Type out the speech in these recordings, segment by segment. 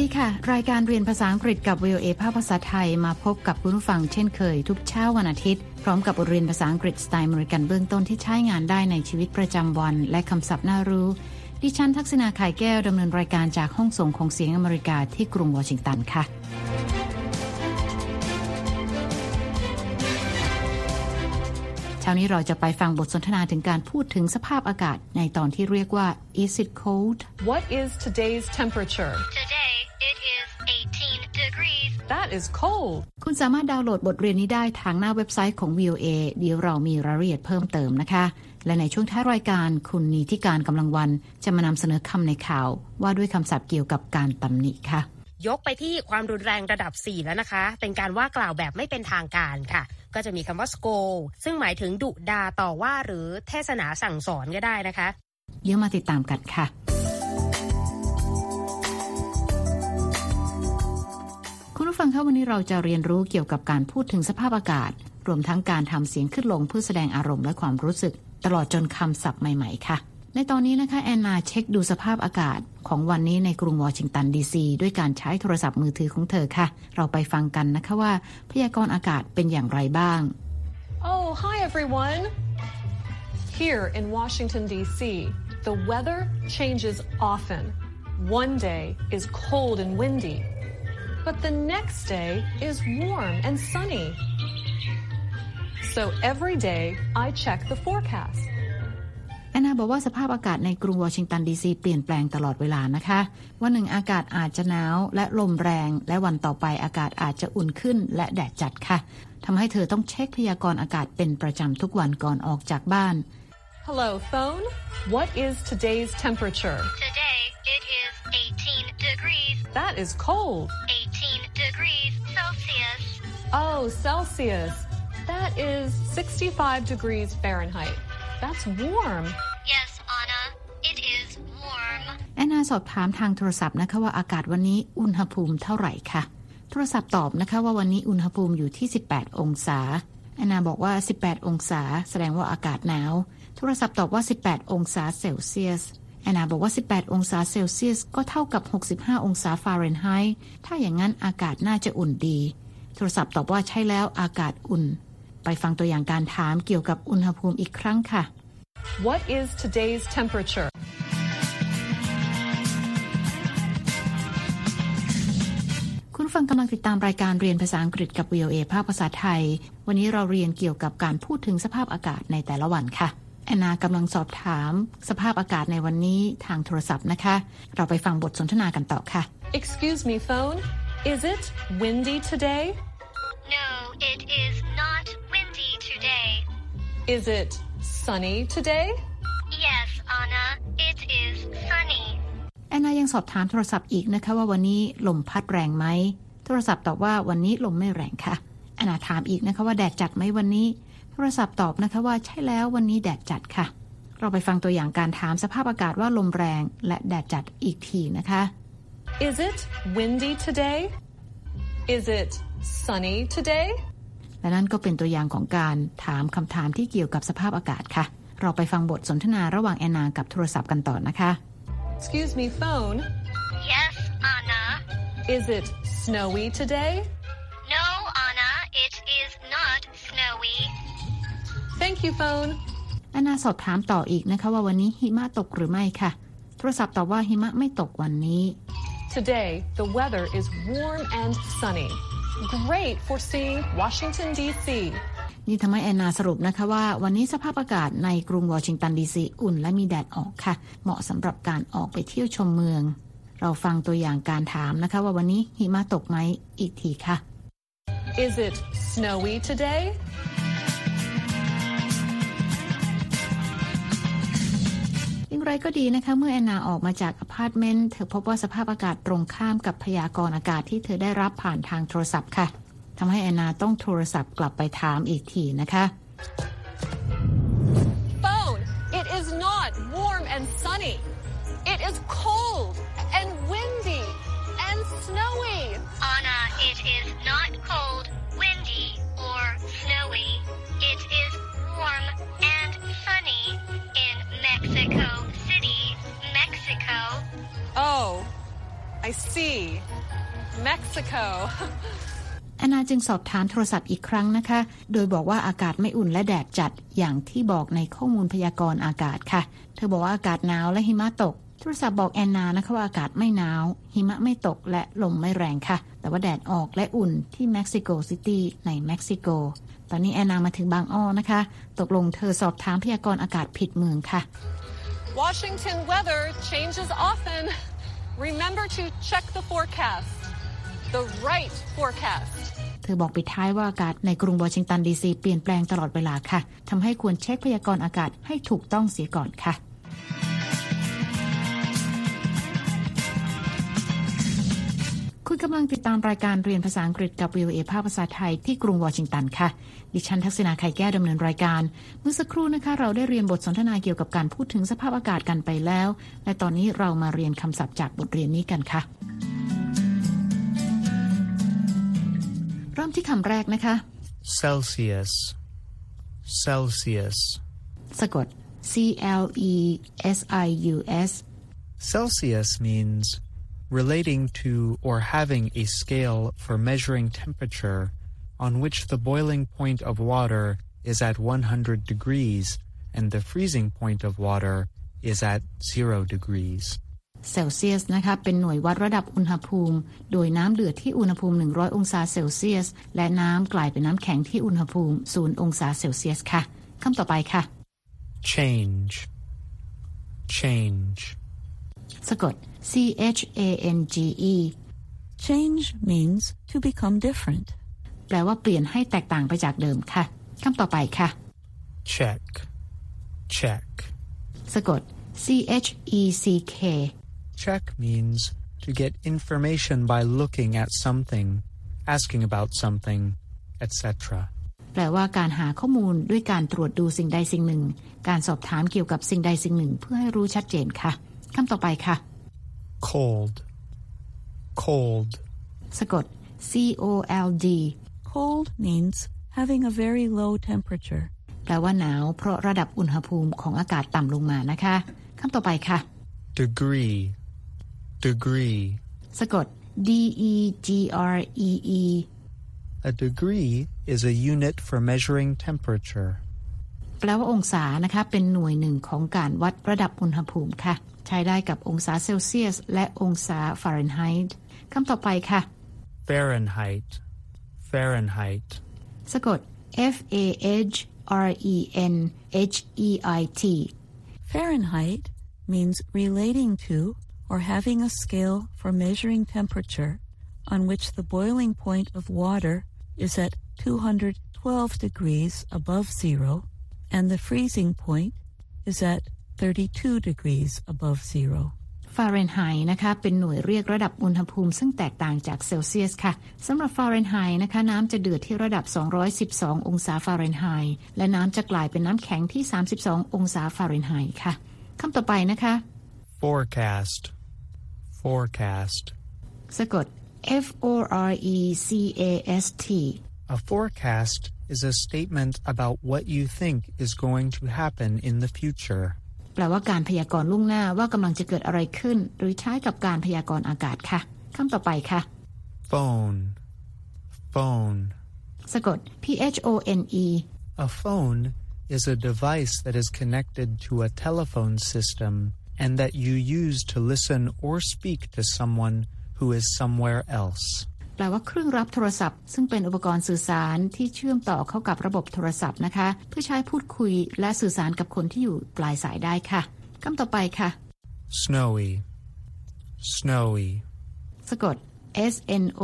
ดีค่ะ รายการเรียนภาษาอังกฤษกับ VOA ภาคภาษาไทยมาพบกับคุณผู้ฟังเช่นเคย ทุกเช้าวันอาทิตย์ พร้อมกับบทเรียนภาษาอังกฤษสไตล์อเมริกันเบื้องต้นที่ใช้งานได้ในชีวิตประจำวัน และคำศัพท์น่ารู้ ดิฉันทักษณาไข่แก้วดำเนินรายการจากห้องส่งของเสียงอเมริกาที่กรุงวอชิงตันค่ะเช้านี้เราจะไปฟังบทสนทนาถึงการพูดถึงสภาพอากาศในตอนที่เรียกว่า is it cold What is today's temperature? Today That is cold. คุณสามารถดาวน์โหลดบทเรียนนี้ได้ทางหน้าเว็บไซต์ของ VOA เดี๋ยวเรามีรายละเอียดเพิ่มเติมนะคะ และในช่วงท้ายรายการคุณนีที่การกำลังวัน จะมานำเสนอคำในข่าว ว่าด้วยคำศัพท์เกี่ยวกับการตำหนิค่ะ ยกไปที่ความรุนแรงระดับ 4 แล้วนะคะ เป็นการว่ากล่าวแบบไม่เป็นทางการค่ะก็จะมีคำว่า scold ซึ่งหมายถึงดุดาต่อว่าหรือเทศนาสั่งสอนก็ได้นะคะ เดี๋ยวมาติดตามกันค่ะ ฟังคะวันนี้เราจะเรียนรู้เกี่ยวกับการพูดถึงสภาพอากาศ รวมทั้งการทำเสียงขึ้นลงเพื่อแสดงอารมณ์และความรู้สึก ตลอดจนคำศัพท์ใหม่ๆค่ะ ในตอนนี้นะคะแอนนาเช็คดูสภาพอากาศ ของวันนี้ในกรุงวอชิงตันดีซีด้วยการใช้โทรศัพท์มือถือของเธอค่ะ เราไปฟังกันนะคะว่า พยากรณ์อากาศเป็นอย่างไรบ้าง Oh, hi everyone. Here in Washington, D.C., the weather changes often. One day is cold and windy, but the next day is warm and sunny. So every day I check the forecast. แอนนาบอกว่าสภาพอากาศในกรุงวอชิงตันดีซีเปลี่ยนแปลงตลอดเวลานะคะ วันหนึ่งอากาศอาจจะหนาวและลมแรง และวันต่อไปอากาศอาจจะอุ่นขึ้นและแดดจัดค่ะทำให้เธอต้องเช็คพยากรณ์อากาศเป็นประจำทุกวันก่อนออกจากบ้าน Hello, phone. What is today's temperature? Today it is 18 degrees. That is cold. 18 degrees Celsius. Oh, Celsius. That is 65 degrees Fahrenheit. That's warm. Yes, Anna, it is warm. แอนนาสอบถามทางโทรศัพท์นะคะว่าอากาศวันนี้อุณหภูมิเท่าไหร่ค่ะโทรศัพท์ตอบนะคะว่าวันนี้อุณหภูมิอยู่ที่ 18 องศา แอนนาบอกว่า 18 องศา แสดงว่าอากาศหนาว โทรศัพท์ตอบว่า 18 องศาเซลเซียส แอนนาบอกว่า 18 องศาเซลเซียส ก็เท่ากับ 65 องศาฟาเรนไฮต์ ถ้าอย่างนั้นอากาศน่าจะอุ่นดี โทรศัพท์ตอบว่าใช่แล้วอากาศอุ่น ไปฟังตัวอย่างการถามเกี่ยวกับอุณหภูมิอีกครั้งค่ะ What is today's temperature? คุณผู้ฟังกำลังติดตามรายการเรียนภาษาอังกฤษกับ VOA ภาคภาษาไทย วันนี้เราเรียนเกี่ยวกับการพูดถึงสภาพอากาศในแต่ละวันค่ะ แอนนากำลังสอบถาม สภาพอากาศในวันนี้ทางโทรศัพท์นะคะ เราไปฟังบทสนทนากันต่อค่ะ Excuse me, phone. Is it windy today? No, it is not windy today. Is it sunny today? Yes, Anna, it is sunny. แอนนายังสอบถามโทรศัพท์อีกนะคะว่าวันนี้ลมพัดแรงไหม โทรศัพท์ตอบว่าวันนี้ลมไม่แรงค่ะ แอนนาถามอีกนะคะว่าแดดจัดไหมวันนี้ โทรศัพท์ตอบนะคะว่าใช่แล้ววันนี้แดดจัดค่ะ เราไปฟังตัวอย่างการถามสภาพอากาศว่าลมแรงและแดดจัดอีกทีนะคะ Is it windy today? Is it sunny today? และนั่นก็เป็นตัวอย่างของการถามคำถามที่เกี่ยวกับสภาพอากาศค่ะ เราไปฟังบทสนทนาระหว่างแอนนากับโทรศัพท์กันต่อนะคะ Excuse me, phone. Yes, Anna. Is it snowy today? No, Anna, it is not snowy. Thank you, phone. แอนนาสอบถามต่ออีกนะคะว่าวันนี้หิมะตกหรือไม่ค่ะ โทรศัพท์ตอบว่าหิมะไม่ตกวันนี้ Today, the weather is warm and sunny. Great for seeing Washington, D.C. นี่ทำให้แอนนาสรุปนะคะว่าวันนี้สภาพอากาศในกรุงวอชิงตันดีซีอุ่นและมีแดดออกค่ะ เหมาะสำหรับการออกไปเที่ยวชมเมือง เราฟังตัวอย่างการถามนะคะ ว่าวันนี้หิมะตกไหมอีกทีค่ะ Is it snowy today? อย่างไรก็ดีนะคะ เมื่อแอนนาออกมาจากอพาร์ตเมนต์เธอพบว่าสภาพอากาศตรงข้ามกับพยากรณ์อากาศที่เธอได้รับผ่านทางโทรศัพท์ค่ะทำให้แอนนาต้องโทรศัพท์กลับไปถามอีกทีนะคะ Phone, it is not warm and sunny. It is cold and windy and snowy. Anna, it is not cold, I see. Mexico. แอนนาจึงสอบถามโทรศัพท์อีกครั้งนะคะ โดยบอกว่าอากาศไม่อุ่นและแดดจัดอย่างที่บอกในข้อมูลพยากรณ์อากาศค่ะ เธอบอกว่าอากาศหนาวและหิมะตก โทรศัพท์บอกแอนนานะคะว่าอากาศไม่หนาว หิมะไม่ตกและลมไม่แรงค่ะ แต่ว่าแดดออกและอุ่นที่เม็กซิโกซิตี้ในเม็กซิโก ตอนนี้แอนนามาถึงบางอ้อนะคะ ตกลงเธอสอบถามพยากรณ์อากาศผิดเมืองค่ะ Washington weather changes often. Remember to check the forecast. The right forecast. เธอบอกปิดท้ายว่าอากาศในกรุงวอชิงตันดีซีเปลี่ยนแปลงตลอดเวลาค่ะทำให้ควรเช็คพยากรณ์อากาศให้ถูกต้องเสียก่อนค่ะ คุณกำลังติดตามรายการเรียนภาษาอังกฤษกับ VOA ภาคภาษาไทยที่กรุงวอชิงตันค่ะ ดิฉันทักษณาไข่แก้วดำเนินรายการ เมื่อสักครู่นะคะ เราได้เรียนบทสนทนาเกี่ยวกับการพูดถึงสภาพอากาศกันไปแล้ว และตอนนี้เรามาเรียนคำศัพท์จากบทเรียนนี้กันค่ะ เริ่มที่คำแรกนะคะ Celsius. Celsius. สะกด C L E S I U S Celsius means relating to or having a scale for measuring temperature on which the boiling point of water is at 100 degrees and the freezing point of water is at 0 degrees. เซลเซียสนะคะเป็นหน่วยวัดระดับอุณหภูมิ โดยน้ำเดือดที่อุณหภูมิ 100 องศาเซลเซียส และน้ำกลายเป็นน้ำแข็งที่อุณหภูมิ 0 องศาเซลเซียสค่ะคำต่อไปค่ะ Change. Change. สะกด C H A N G E Change means to become different. แปลว่าเปลี่ยนให้แตกต่างไปจากเดิมค่ะคำต่อไปค่ะ Check. Check. สะกด C H E C K Check means to get information by looking at something, asking about something, etc. แปลว่าการหาข้อมูลด้วยการตรวจดูสิ่งใดสิ่งหนึ่ง การสอบถามเกี่ยวกับสิ่งใดสิ่งหนึ่ง เพื่อให้รู้ชัดเจนค่ะ คำต่อไปค่ะ Cold. Cold. สะกด C O L D Cold means having a very low temperature. แปลว่าหนาว เพราะระดับอุณหภูมิของอากาศต่ำลงมานะคะคำต่อไปค่ะ Degree. Degree. สะกด D E G R E E A degree is a unit for measuring temperature. แปลว่าองศานะคะเป็นหน่วยหนึ่งของการวัดระดับอุณหภูมิค่ะ ใช้ได้กับองศาเซลเซียส และองศาฟาเรนไฮต์คำต่อไปค่ะ Fahrenheit. Fahrenheit. สะกด F A H R E N H E I T Fahrenheit means relating to or having a scale for measuring temperature on which the boiling point of water is at 212 degrees above zero and the freezing point is at 32 degrees above zero. ฟาเรนไฮต์นะคะเป็นหน่วยเรียกระดับอุณหภูมิ ซึ่งแตกต่างจากเซลเซียสค่ะสำหรับฟาเรนไฮต์นะคะน้ำจะเดือดที่ระดับ 212 องศาฟาเรนไฮต์และน้ำจะกลายเป็นน้ำแข็งที่ 32 องศาฟาเรนไฮต์ค่ะคำต่อไปนะคะ Forecast. Forecast. สะกด F O R E C A S T A forecast is a statement about what you think is going to happen in the future. แปลว่าการพยากรณ์ล่วงหน้าว่ากำลังจะเกิดอะไรขึ้น หรือใช้กับการพยากรณ์อากาศค่ะคำต่อไปค่ะ Phone. Phone. สะกด P H O N E A phone is a device that is connected to a telephone system and that you use to listen or speak to someone who is somewhere else. แปลว่าเครื่องรับโทรศัพท์ ซึ่งเป็นอุปกรณ์สื่อสารที่เชื่อมต่อเข้ากับระบบโทรศัพท์นะคะ เพื่อใช้พูดคุยและสื่อสารกับคนที่อยู่ปลายสายได้ค่ะคำต่อไปค่ะ Snowy. Snowy. สะกด S N O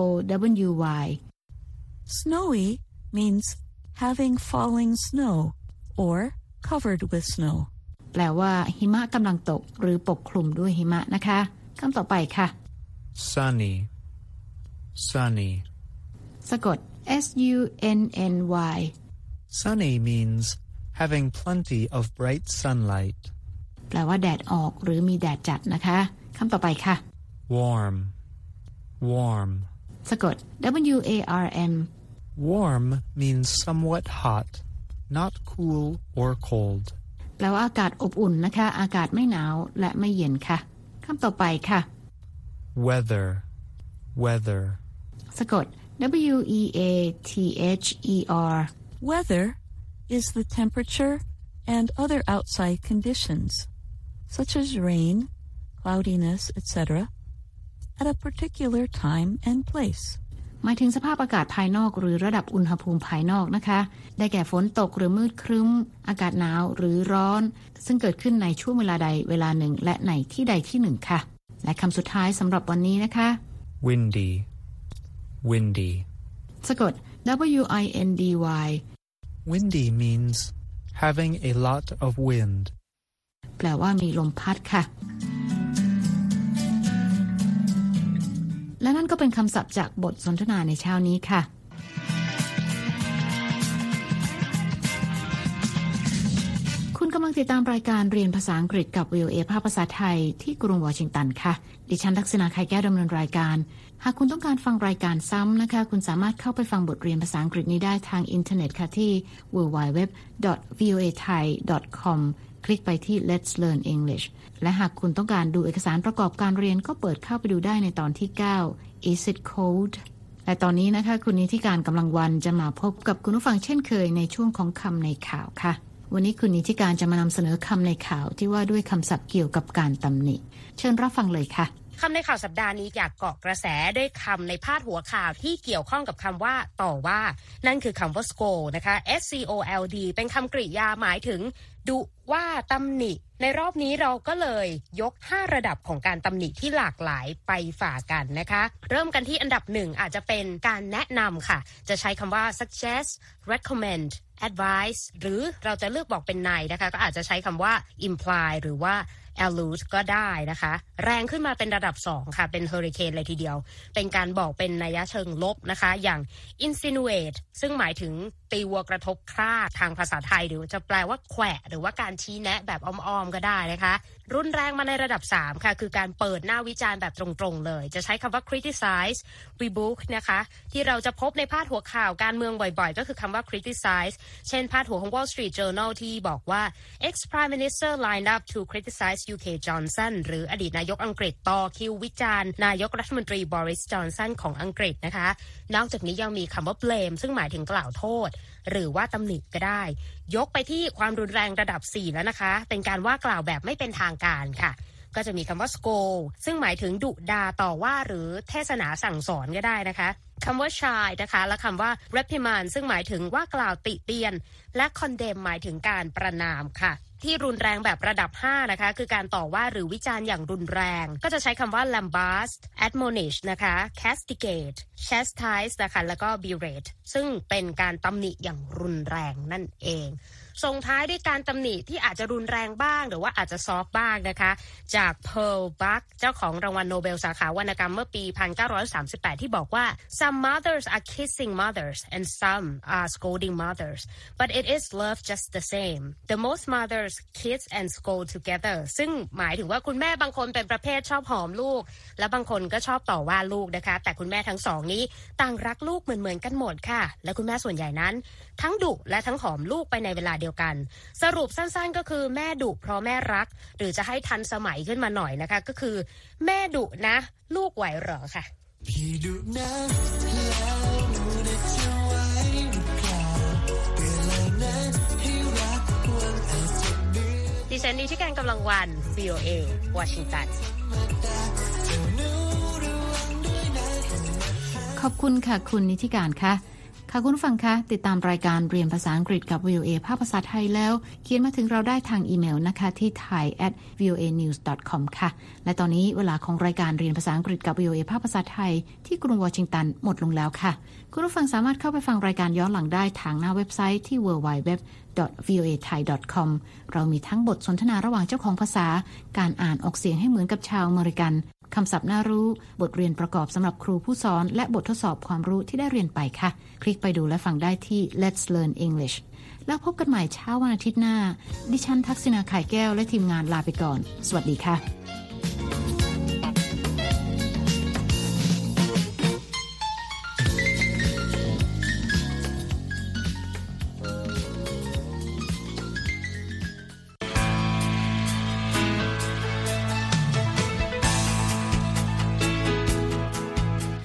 W Y Snowy means having falling snow or covered with snow. แปลว่าหิมะกำลังตกหรือปกคลุมด้วยหิมะนะคะคำต่อไปค่ะ Sunny. Sunny. สะกด S U N N Y Sunny means having plenty of bright sunlight. แปลว่าแดดออกหรือมีแดดจัดนะคะคำต่อไปค่ะ Warm. Warm. สะกด W A R M Warm means somewhat hot, not cool or cold. แปลว่าอากาศอบอุ่นนะคะ อากาศไม่หนาวและไม่เย็นค่ะคำต่อไปค่ะ Weather. Weather. สะกด W E A T H E R Weather is the temperature and other outside conditions, such as rain, cloudiness, etc., at a particular time and place. หมายถึงสภาพอากาศภายนอกหรือระดับอุณหภูมิภายนอกนะคะ ได้แก่ฝนตกหรือมืดครึ้ม อากาศหนาวหรือร้อน ซึ่งเกิดขึ้นในช่วงเวลาใดเวลาหนึ่ง และในที่ใดที่หนึ่งค่ะ และคำสุดท้ายสำหรับวันนี้นะคะ windy, windy. สะกด W I N D Y Windy means having a lot of wind. แปลว่ามีลมพัดค่ะ และนั่นก็เป็นคำศัพท์จากบทสนทนาในเช้านี้ค่ะ คุณกำลังติดตามรายการเรียนภาษาอังกฤษกับ VOA ภาคภาษาไทยที่กรุงวอชิงตันค่ะ ดิฉันทักษณาไข่แก้วดำเนินรายการ หากคุณต้องการฟังรายการซ้ำนะคะ คุณสามารถเข้าไปฟังบทเรียนภาษาอังกฤษนี้ได้ทางอินเทอร์เน็ตค่ะที่ www.voathai.com คลิกไปที่ Let's Learn English และหากคุณต้องการดูเอกสารประกอบการเรียนก็เปิดเข้าไปดูได้ในตอนที่ 9 Is it cold และตอนนี้นะคะ คุณนิติการกำลังวันจะมาพบกับคุณผู้ฟังเช่นเคยในช่วงของคำในข่าวค่ะ วันนี้คุณนิติการจะมานำเสนอคำในข่าวที่ว่าด้วยคำศัพท์เกี่ยวกับการตำหนิ เชิญรับฟังเลยค่ะ คำในข่าวสัปดาห์นี้อยากเกาะกระแสด้วยคำในพาดหัวข่าวที่เกี่ยวข้องกับคำว่าต่อว่า นั่นคือคำว่า scold นะคะ S C O L D เป็นคำกริยาหมายถึงดุว่าตำหนิ ในรอบนี้เราก็เลยยก 5 ระดับของการตำหนิที่หลากหลายไปฝ่ากันนะคะ เริ่มกันที่อันดับหนึ่งอาจจะเป็นการแนะนำค่ะ จะใช้คำว่า suggest recommend advice หรือเราจะเลือกบอกเป็นในนะคะ ก็อาจจะใช้คำว่า imply หรือว่า allude ก็ได้นะคะ แรงขึ้นมาเป็นระดับ 2 ค่ะ เป็นเฮอริเคนเลยทีเดียว เป็นการบอกเป็นนัยเชิงลบนะคะ อย่าง insinuate ซึ่งหมายถึงตีวัวกระทบคราดทางภาษาไทย หรือจะแปลว่าแขวะ หรือว่าการชี้แนะแบบอ้อมๆก็ได้นะคะ รุนแรงมาในระดับ 3 ค่ะ คือการเปิดหน้าวิจารณ์แบบตรงๆเลย จะใช้คำว่า criticize rebuke นะคะ ที่เราจะพบในพาดหัวข่าวการเมืองบ่อยๆ ก็คือคำว่า criticize เช่นพาดหัวของ Wall Street Journal ที่บอกว่า ex prime minister lined up to criticize UK Johnson หรืออดีตนายกอังกฤษต่อคิววิจารณ์นายกรัฐมนตรีบริสจอนสันของอังกฤษนะคะ นอกจากนี้ยังมีคำว่า blame ซึ่งหมายถึงกล่าวโทษ หรือว่าตำหนิก็ได้ ยกไปที่ความรุนแรงระดับ 4 แล้วนะคะ เป็นการว่ากล่าวแบบไม่เป็นทางการค่ะก็จะมีคำว่า scold ซึ่งหมายถึงดุดาต่อว่าหรือเทศนาสั่งสอนก็ได้นะคะคำว่า shy นะคะ และคำว่า reprimand ซึ่งหมายถึงว่ากล่าวติเตียน และ condemn หมายถึงการประนามค่ะ ที่รุนแรงแบบระดับ 5 นะคะ คือการต่อว่าหรือวิจารณ์อย่างรุนแรง ก็จะใช้คำว่า lambast admonish นะคะ castigate chastise นะคะแล้วก็ berate ซึ่งเป็นการตำหนิอย่างรุนแรงนั่นเอง ส่งท้ายด้วยการตำหนิที่อาจจะรุนแรงบ้าง หรือว่าอาจจะซอฟบ้างนะคะ จาก Pearl Buck เจ้าของรางวัลโนเบลสาขาวรรณกรรมเมื่อปี 1938 ที่บอกว่า some mothers are kissing mothers and some are scolding mothers but it is love just the same the most mothers kiss and scold together ซึ่งหมายถึงว่าคุณแม่บางคนเป็นประเภทชอบหอมลูก และบางคนก็ชอบต่อว่าลูกนะคะ แต่คุณแม่ทั้งสองนี้ต่างรักลูกเหมือนๆกันหมดค่ะ และคุณแม่ส่วนใหญ่นั้น ทั้งดุและทั้งหอมลูกไปในเวลาเดียวกัน สรุปสั้นๆก็คือแม่ดุเพราะแม่รัก หรือจะให้ทันสมัยขึ้นมาหน่อยนะคะ ก็คือ แม่ดุนะ ลูกไหวเหรอค่ะพี่ดุนะแล้วนะจะไหวหรือเปล่าเวลานั้นให้รักวันอาจจะเดือนดิฉันนิติการกำลังวัน VOA วอชิงตันขอบคุณค่ะ คุณนิติการค่ะ ค่ะคุณฟังคะ ติดตามรายการเรียนภาษาอังกฤษกับ VOA ภาคภาษาไทยแล้ว เขียนมาถึงเราได้ทางอีเมลนะคะที่ thai at voa news com ค่ะ และตอนนี้เวลาของรายการเรียนภาษาอังกฤษกับ VOA ภาคภาษาไทย ที่กรุงวอชิงตันหมดลงแล้วค่ะ คุณผู้ฟังสามารถเข้าไปฟังรายการย้อนหลังได้ทางหน้าเว็บไซต์ที่ www voa thai com เรามีทั้งบทสนทนาระหว่างเจ้าของภาษา การอ่านออกเสียงให้เหมือนกับชาวอเมริกัน คำศัพท์น่ารู้ บทเรียนประกอบสำหรับครูผู้สอน และบททดสอบความรู้ที่ได้เรียนไปค่ะ คลิกไปดูและฟังได้ที่ Let's Learn English แล้วพบกันใหม่เช้าวันอาทิตย์หน้า ดิฉันทักษณาไข่แก้วและทีมงานลาไปก่อน สวัสดีค่ะ